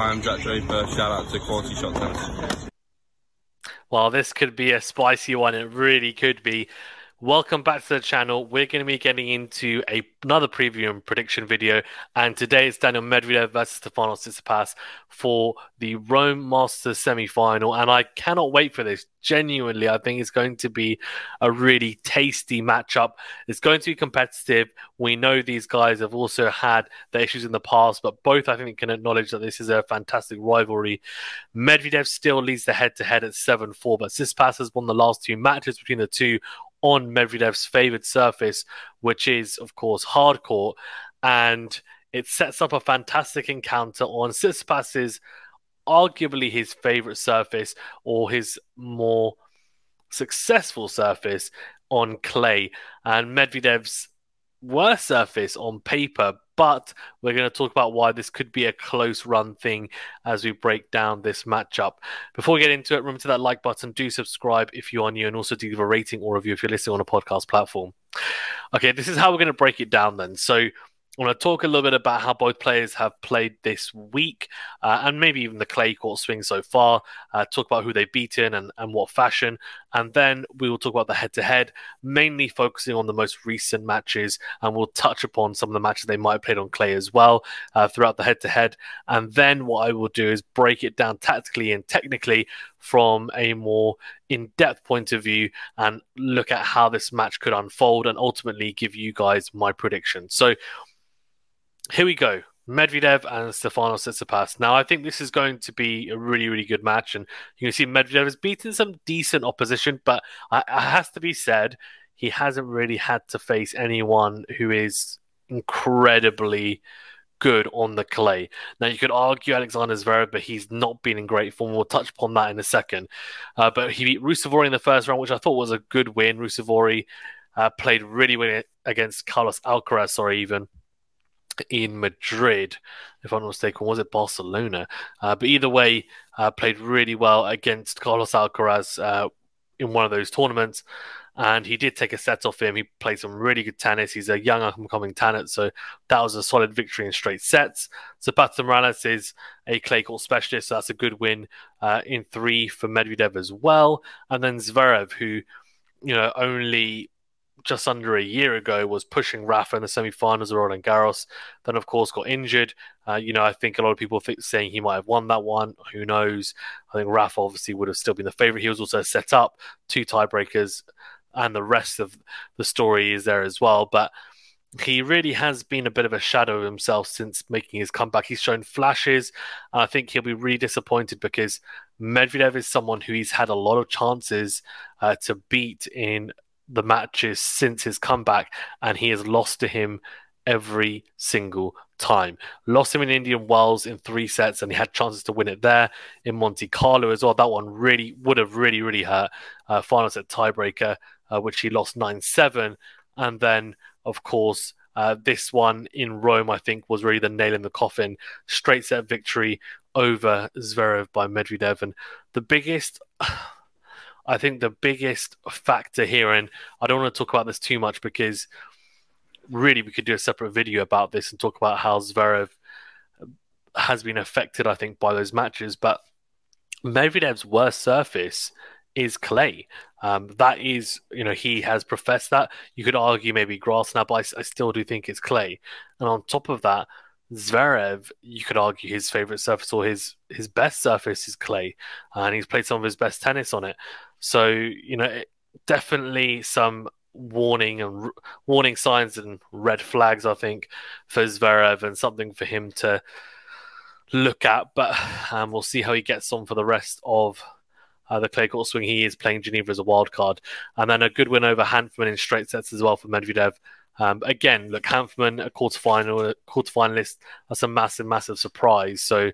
I'm Jack Draper. Shout out to Quality Shot Tennis. Well, this could be a spicy one. It really could be. Welcome back to the channel. We're going to be getting into a, another preview and prediction video. And today it's Daniil Medvedev versus Stefanos Tsitsipas for the Rome Masters semi-final. And I cannot wait for this. Genuinely, I think it's going to be a really tasty matchup. It's going to be competitive. We know these guys have also had their issues in the past, but both I think can acknowledge that this is a fantastic rivalry. Medvedev still leads the head-to-head at 7-4, but Tsitsipas has won the last two matches between the two on Medvedev's favored surface, which is, of course, hard court. And it sets up a fantastic encounter on Tsitsipas's arguably his favorite surface or his more successful surface on clay. And Medvedev's worst surface on paper, but we're going to talk about why this could be a close run thing as we break down this matchup. Before we get into it, remember to that like button, do subscribe if you are new, and also do give a rating or review if you're listening on a podcast platform. Okay, this is how we're going to break it down then. So I want to talk a little bit about how both players have played this week uh, and maybe even the clay court swing so far. Uh, talk about who they've beaten and, and what fashion. And then we will talk about the head to head, mainly focusing on the most recent matches. And we'll touch upon some of the matches they might have played on clay as well uh, throughout the head to head. And then what I will do is break it down tactically and technically from a more in depth point of view and look at how this match could unfold and ultimately give you guys my prediction. So, here we go. Medvedev and Stefanos Tsitsipas. Now, I think this is going to be a really, really good match, and you can see Medvedev has beaten some decent opposition, but it has to be said he hasn't really had to face anyone who is incredibly good on the clay. Now, you could argue Alexander Zverev, but he's not been in great form. We'll touch upon that in a second. Uh, but he beat Ruusuvuori in the first round, which I thought was a good win. Ruusuvuori uh, played really well against Carlos Alcaraz, sorry, even in Madrid, if I'm not mistaken, was it Barcelona? Uh, but either way, uh, played really well against Carlos Alcaraz uh, in one of those tournaments. And he did take a set off him. He played some really good tennis. He's a young upcoming talent, so that was a solid victory in straight sets. So Zapata Miralles is a clay court specialist, so that's a good win uh, in three for Medvedev as well. And then Zverev, who you know only just under a year ago was pushing Rafa in the semi-finals of Roland Garros. Then, of course, got injured. Uh, you know, I think a lot of people think saying he might have won that one. Who knows? I think Rafa obviously would have still been the favorite. He was also set up two tiebreakers, and the rest of the story is there as well. But he really has been a bit of a shadow of himself since making his comeback. He's shown flashes, and I think he'll be really disappointed because Medvedev is someone who he's had a lot of chances uh, to beat in the matches since his comeback, and he has lost to him every single time. Lost him in Indian Wells in three sets, and he had chances to win it there in Monte Carlo as well. That one really would have really, really hurt. Uh, final set tiebreaker, uh, which he lost 9 7. And then, of course, uh, this one in Rome, I think, was really the nail in the coffin. Straight set victory over Zverev by Medvedev. And the biggest. I think the biggest factor here, and I don't want to talk about this too much because really we could do a separate video about this and talk about how Zverev has been affected, I think, by those matches. But Medvedev's worst surface is clay. Um, that is, you know, he has professed that. You could argue maybe grass now, but I, I still do think it's clay. And on top of that, Zverev, you could argue his favorite surface or his his best surface is clay, and he's played some of his best tennis on it. So you know, definitely some warning and warning signs and red flags, I think, for Zverev and something for him to look at. But um, we'll see how he gets on for the rest of uh, the clay court swing. He is playing Geneva as a wild card, and then a good win over Hanfmann in straight sets as well for Medvedev. Um, again, look, Hanfmann, a quarterfinal, quarterfinalist, that's a massive, massive surprise. So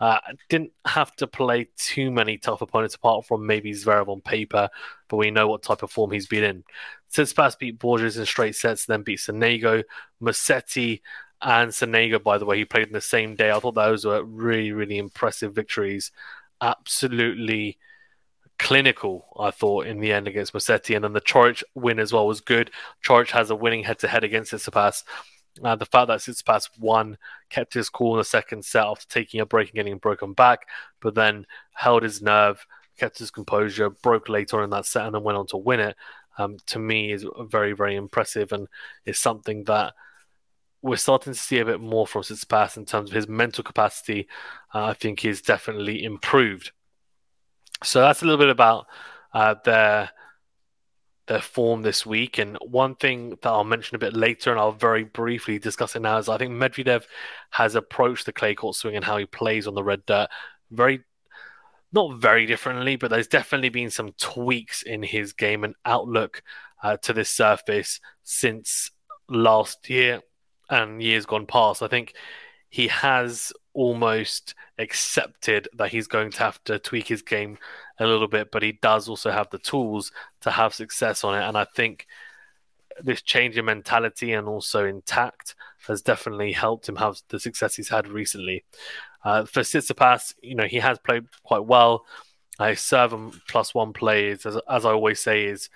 uh, didn't have to play too many tough opponents apart from maybe Zverev on paper, but we know what type of form he's been in. Tsitsipas beat Borges in straight sets, then beat Sonego, Musetti, and Sonego, by the way, he played in the same day. I thought those were really, really impressive victories. Absolutely clinical, I thought, in the end against Musetti. And then the Coric win as well was good. Coric has a winning head to head against Tsitsipas. Uh, the fact that Tsitsipas won, kept his cool in the second set after taking a break and getting broken back, but then held his nerve, kept his composure, broke later on in that set, and then went on to win it. Um, to me, is very very impressive, and is something that we're starting to see a bit more from Tsitsipas in terms of his mental capacity. Uh, I think he's definitely improved. So that's a little bit about uh, their their form this week. And one thing that I'll mention a bit later, and I'll very briefly discuss it now, is I think Medvedev has approached the clay court swing and how he plays on the red dirt very, not very differently, but there's definitely been some tweaks in his game and outlook uh, to this surface since last year and years gone past. I think he has almost accepted that he's going to have to tweak his game a little bit, but he does also have the tools to have success on it. And I think this change in mentality and also intact has definitely helped him have the success he's had recently. Uh, for Tsitsipas, you know, he has played quite well. I serve him plus one plays, as, as I always say, is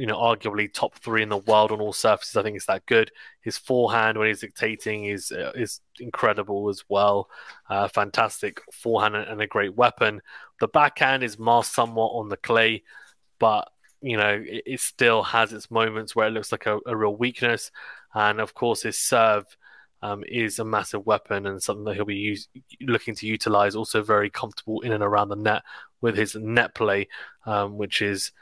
you know, arguably top three in the world on all surfaces. I think it's that good. His forehand when he's dictating is uh, is incredible as well. Uh, fantastic forehand and a great weapon. The backhand is masked somewhat on the clay, but you know it, it still has its moments where it looks like a, a real weakness. And of course, his serve um, is a massive weapon and something that he'll be use, looking to utilize. Also, very comfortable in and around the net with his net play, um, which is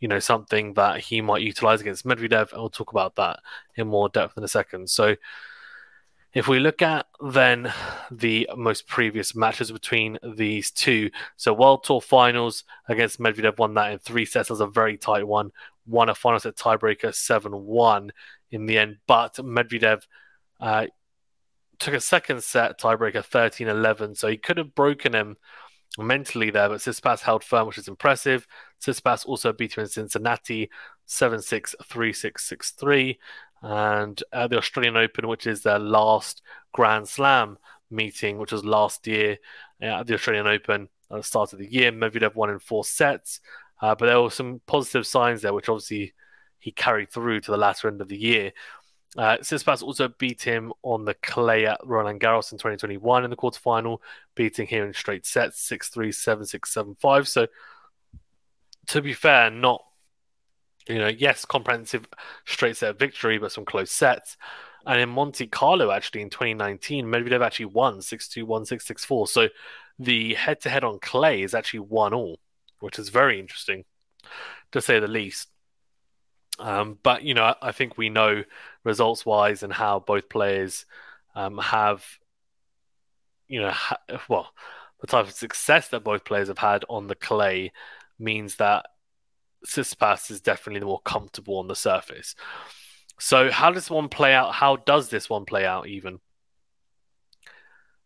you know, something that he might utilize against Medvedev. And we'll talk about that in more depth in a second. So, if we look at then the most previous matches between these two, so World Tour Finals against Medvedev won that in three sets. as a very tight one. Won a final set tiebreaker 7 1 in the end, but Medvedev uh, took a second set tiebreaker 13 11. So he could have broken him mentally there, but Tsitsipas held firm, which is impressive. Tsitsipas also beat him in Cincinnati 7 6 3 6 6 3. And at the Australian Open, which is their last Grand Slam meeting, which was last year at the Australian Open at the start of the year, Medvedev won in four sets. Uh, but there were some positive signs there, which obviously he carried through to the latter end of the year. Uh, Tsitsipas also beat him on the clay at Roland Garros in 2021 in the quarterfinal, beating him in straight sets 6 3, 7 6, 7 5. So, to be fair, not, you know, yes, comprehensive straight set victory, but some close sets. And in Monte Carlo, actually, in 2019, Medvedev actually won 6 2, 1 6, 6 4. So, the head to head on clay is actually 1 all, which is very interesting, to say the least. Um, but you know, I think we know results wise and how both players um, have, you know, ha- well, the type of success that both players have had on the clay means that Tsitsipas is definitely the more comfortable on the surface. So, how does one play out? How does this one play out? Even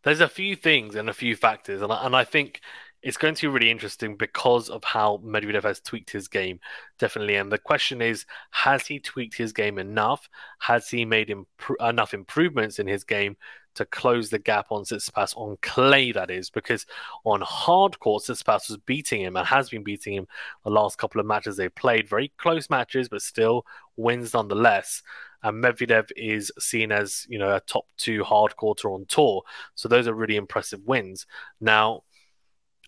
there's a few things and a few factors, and I, and I think it's going to be really interesting because of how Medvedev has tweaked his game, definitely. And the question is, has he tweaked his game enough? Has he made enough improvements in his game to close the gap on Tsitsipas on clay? That is because on hard court, Tsitsipas was beating him and has been beating him the last couple of matches they played. Very close matches, but still wins nonetheless. And Medvedev is seen as you know a top two hard courter on tour, so those are really impressive wins. Now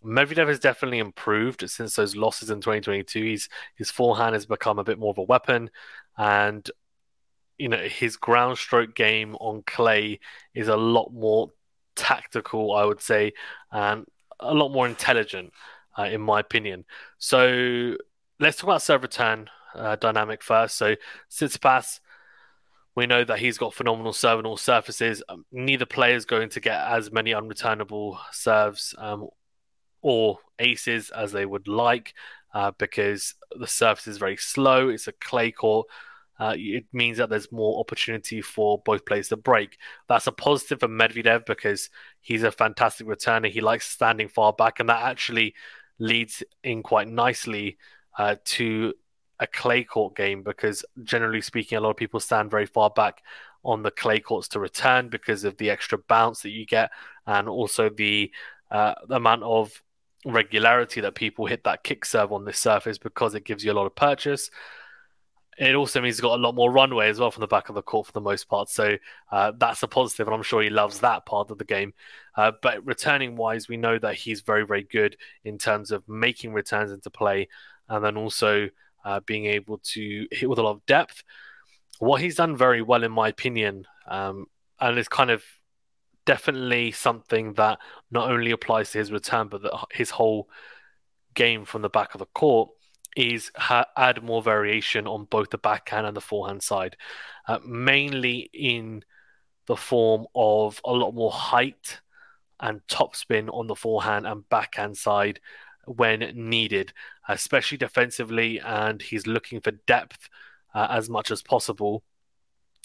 Medvedev has definitely improved since those losses in 2022. He's, his forehand has become a bit more of a weapon, and you know his ground stroke game on clay is a lot more tactical, I would say, and a lot more intelligent, uh, in my opinion. So let's talk about serve return uh, dynamic first. So Tsitsipas, we know that he's got phenomenal serve on all surfaces. Um, neither player is going to get as many unreturnable serves um, or aces as they would like uh, because the surface is very slow. It's a clay court. Uh, it means that there's more opportunity for both players to break. That's a positive for Medvedev because he's a fantastic returner. He likes standing far back, and that actually leads in quite nicely uh, to a clay court game because generally speaking, a lot of people stand very far back on the clay courts to return because of the extra bounce that you get and also the, uh, the amount of regularity that people hit that kick serve on this surface because it gives you a lot of purchase. it also means he's got a lot more runway as well from the back of the court for the most part. So uh, that's a positive, and I'm sure he loves that part of the game. Uh, but returning wise, we know that he's very, very good in terms of making returns into play and then also uh, being able to hit with a lot of depth. What he's done very well, in my opinion, um, and it's kind of definitely something that not only applies to his return, but that his whole game from the back of the court is ha- add more variation on both the backhand and the forehand side, uh, mainly in the form of a lot more height and topspin on the forehand and backhand side when needed, especially defensively. And he's looking for depth uh, as much as possible.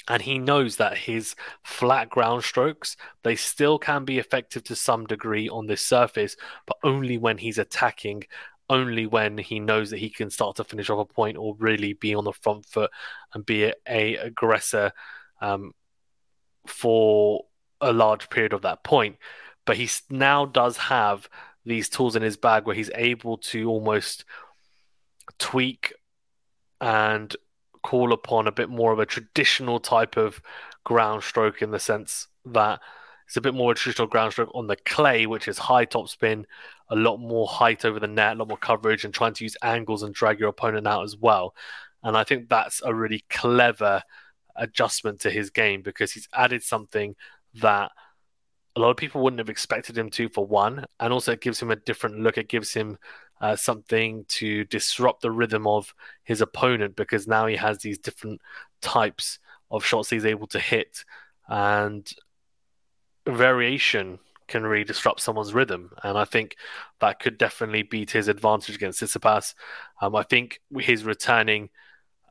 And he knows that his flat ground strokes, they still can be effective to some degree on this surface, but only when he's attacking only when he knows that he can start to finish off a point or really be on the front foot and be a, a aggressor um, for a large period of that point. But he now does have these tools in his bag where he's able to almost tweak and call upon a bit more of a traditional type of ground stroke in the sense that it's a bit more traditional ground stroke on the clay, which is high top spin, a lot more height over the net, a lot more coverage, and trying to use angles and drag your opponent out as well. And I think that's a really clever adjustment to his game because he's added something that a lot of people wouldn't have expected him to, for one, and also it gives him a different look. It gives him uh, something to disrupt the rhythm of his opponent because now he has these different types of shots he's able to hit. And variation can really disrupt someone's rhythm. And I think that could definitely be to his advantage against Tsitsipas. Um, I think his returning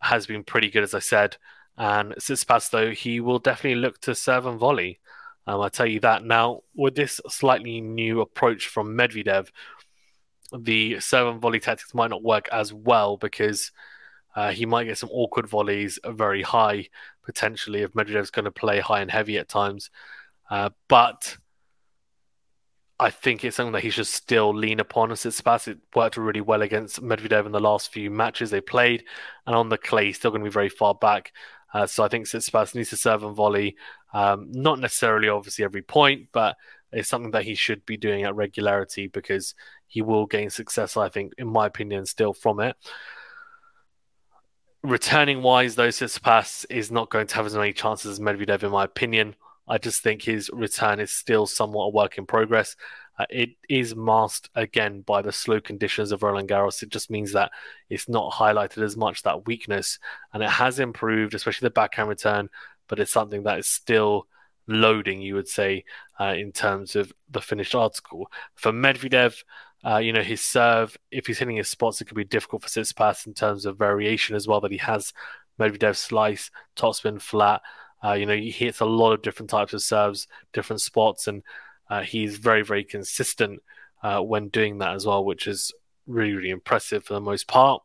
has been pretty good, as I said. And Tsitsipas, though, he will definitely look to serve and volley. Um, I tell you that. Now, with this slightly new approach from Medvedev, the serve and volley tactics might not work as well because uh, he might get some awkward volleys very high potentially if Medvedev's going to play high and heavy at times. Uh, but I think it's something that he should still lean upon. Tsitsipas it worked really well against Medvedev in the last few matches they played, and on the clay, he's still going to be very far back. Uh, so I think Tsitsipas needs to serve and volley, um, not necessarily obviously every point, but it's something that he should be doing at regularity because he will gain success. I think, in my opinion, still from it. Returning wise, though, Tsitsipas is not going to have as many chances as Medvedev, in my opinion. I just think his return is still somewhat a work in progress. Uh, it is masked again by the slow conditions of Roland Garros. It just means that it's not highlighted as much that weakness, and it has improved, especially the backhand return. But it's something that is still loading, you would say, uh, in terms of the finished article. For Medvedev, uh, you know, his serve, if he's hitting his spots, it could be difficult for Tsitsipas in terms of variation as well. That he has Medvedev slice, topspin flat. Uh, you know, he hits a lot of different types of serves, different spots, and uh, he's very, very consistent uh, when doing that as well, which is really, really impressive for the most part.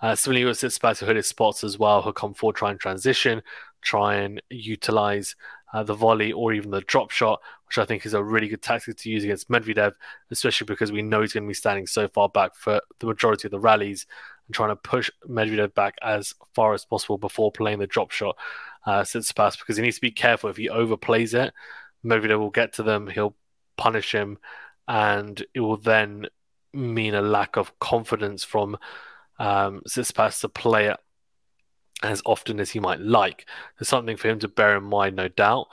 Uh, similarly, with Tsitsipas, who hit his spots as well, he'll come forward, try and transition, try and utilize uh, the volley or even the drop shot, which I think is a really good tactic to use against Medvedev, especially because we know he's going to be standing so far back for the majority of the rallies and trying to push Medvedev back as far as possible before playing the drop shot uh, Tsitsipas because he needs to be careful if he overplays it. Medvedev will get to them, he'll punish him, and it will then mean a lack of confidence from um, Tsitsipas to play it as often as he might like. There's something for him to bear in mind, no doubt.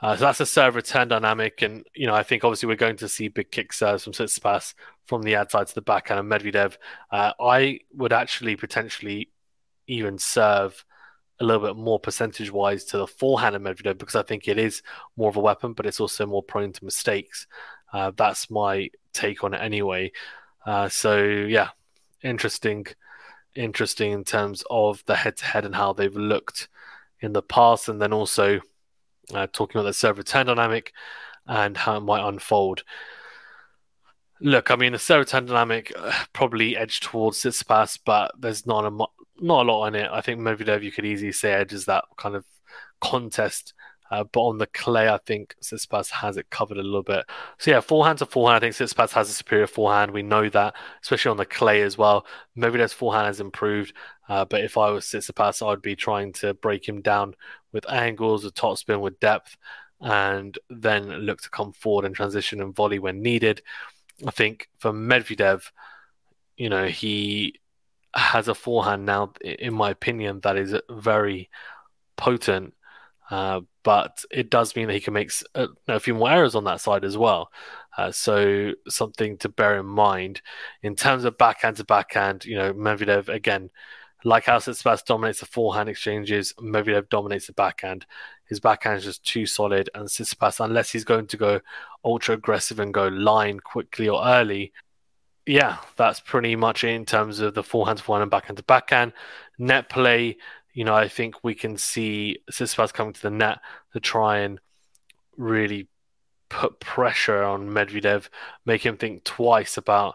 Uh, so that's a serve return dynamic, and you know I think obviously we're going to see big kick serves from Tsitsipas from the outside to the backhand of Medvedev. Uh, I would actually potentially even serve a little bit more percentage wise to the forehand of Medvedev because I think it is more of a weapon, but it's also more prone to mistakes. Uh, that's my take on it anyway. Uh, so yeah, interesting, interesting in terms of the head to head and how they've looked in the past, and then also uh, talking about the serve return dynamic and how it might unfold. Look, I mean, the serve return dynamic uh, probably edged towards Tsitsipas, but there's not a not a lot on it. I think Medvedev, you could easily say, edges that kind of contest Uh, but on the clay, I think Tsitsipas has it covered a little bit. So yeah, forehand to forehand, I think Tsitsipas has a superior forehand. We know that, especially on the clay as well. Medvedev's forehand has improved, uh, but if I was Tsitsipas, I'd be trying to break him down with angles, with topspin, with depth, and then look to come forward and transition and volley when needed. I think for Medvedev, you know, he has a forehand now, in my opinion, that is very potent. Uh, but it does mean that he can make a, uh, a, few more errors on that side as well. Uh, so something to bear in mind in terms of backhand to backhand. You know, Medvedev again, like how Tsitsipas dominates the forehand exchanges, Medvedev dominates the backhand. His backhand is just too solid, and Tsitsipas, unless he's going to go ultra aggressive and go line quickly or early, yeah, that's pretty much it in terms of the forehand to forehand and backhand to backhand. Net play, you know, I think we can see Tsitsipas coming to the net to try and really put pressure on Medvedev, make him think twice about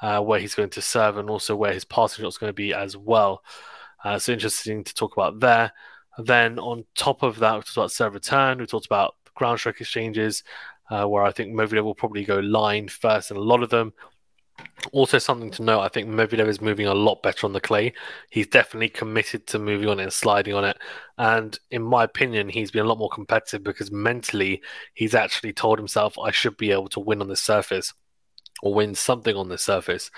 uh, where he's going to serve and also where his passing shot is going to be as well. Uh, so interesting to talk about there. Then on top of that, we talked about serve return. We talked about ground stroke exchanges, uh, where I think Medvedev will probably go line first in a lot of them. Also, something to note, I think Medvedev is moving a lot better on the clay. He's definitely committed to moving on it and sliding on it. And in my opinion, he's been a lot more competitive because mentally, he's actually told himself, I should be able to win on this surface or win something on this surface.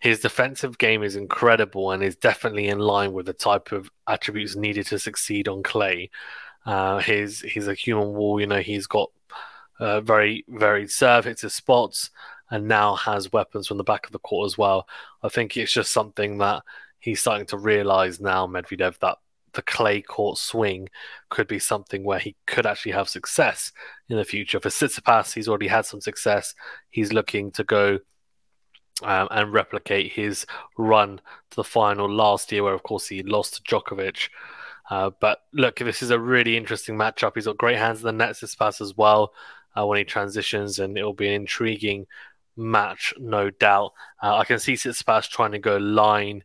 His defensive game is incredible and is definitely in line with the type of attributes needed to succeed on clay. Uh, he's, he's a human wall, you know, he's got uh, very varied serve, hits his spots and now has weapons from the back of the court as well. I think it's just something that he's starting to realize now, Medvedev, that the clay court swing could be something where he could actually have success in the future. For Tsitsipas, he's already had some success. He's looking to go um, and replicate his run to the final last year, where of course he lost to Djokovic. Uh, but look, this is a really interesting matchup. He's got great hands in the net, Tsitsipas as well uh, when he transitions, and it'll be an intriguing match, no doubt. Uh, I can see Tsitsipas trying to go line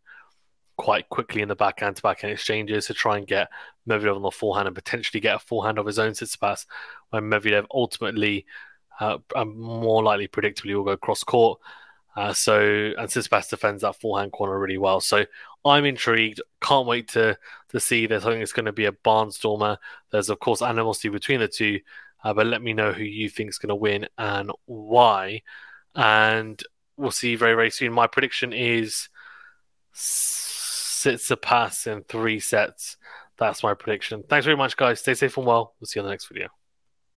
quite quickly in the backhand to backhand exchanges to try and get Medvedev on the forehand and potentially get a forehand of his own Tsitsipas when Medvedev ultimately uh, more likely predictably will go cross court. Uh, so and Tsitsipas defends that forehand corner really well. So I'm intrigued. Can't wait to to see this. I think it's going to be a barnstormer. There's of course animosity between the two, uh, but let me know who you think is going to win and why and we'll see you very very soon. My prediction is Tsitsipas in three sets. That's my prediction. Thanks very much, guys. Stay safe and well. We'll see you on the next video.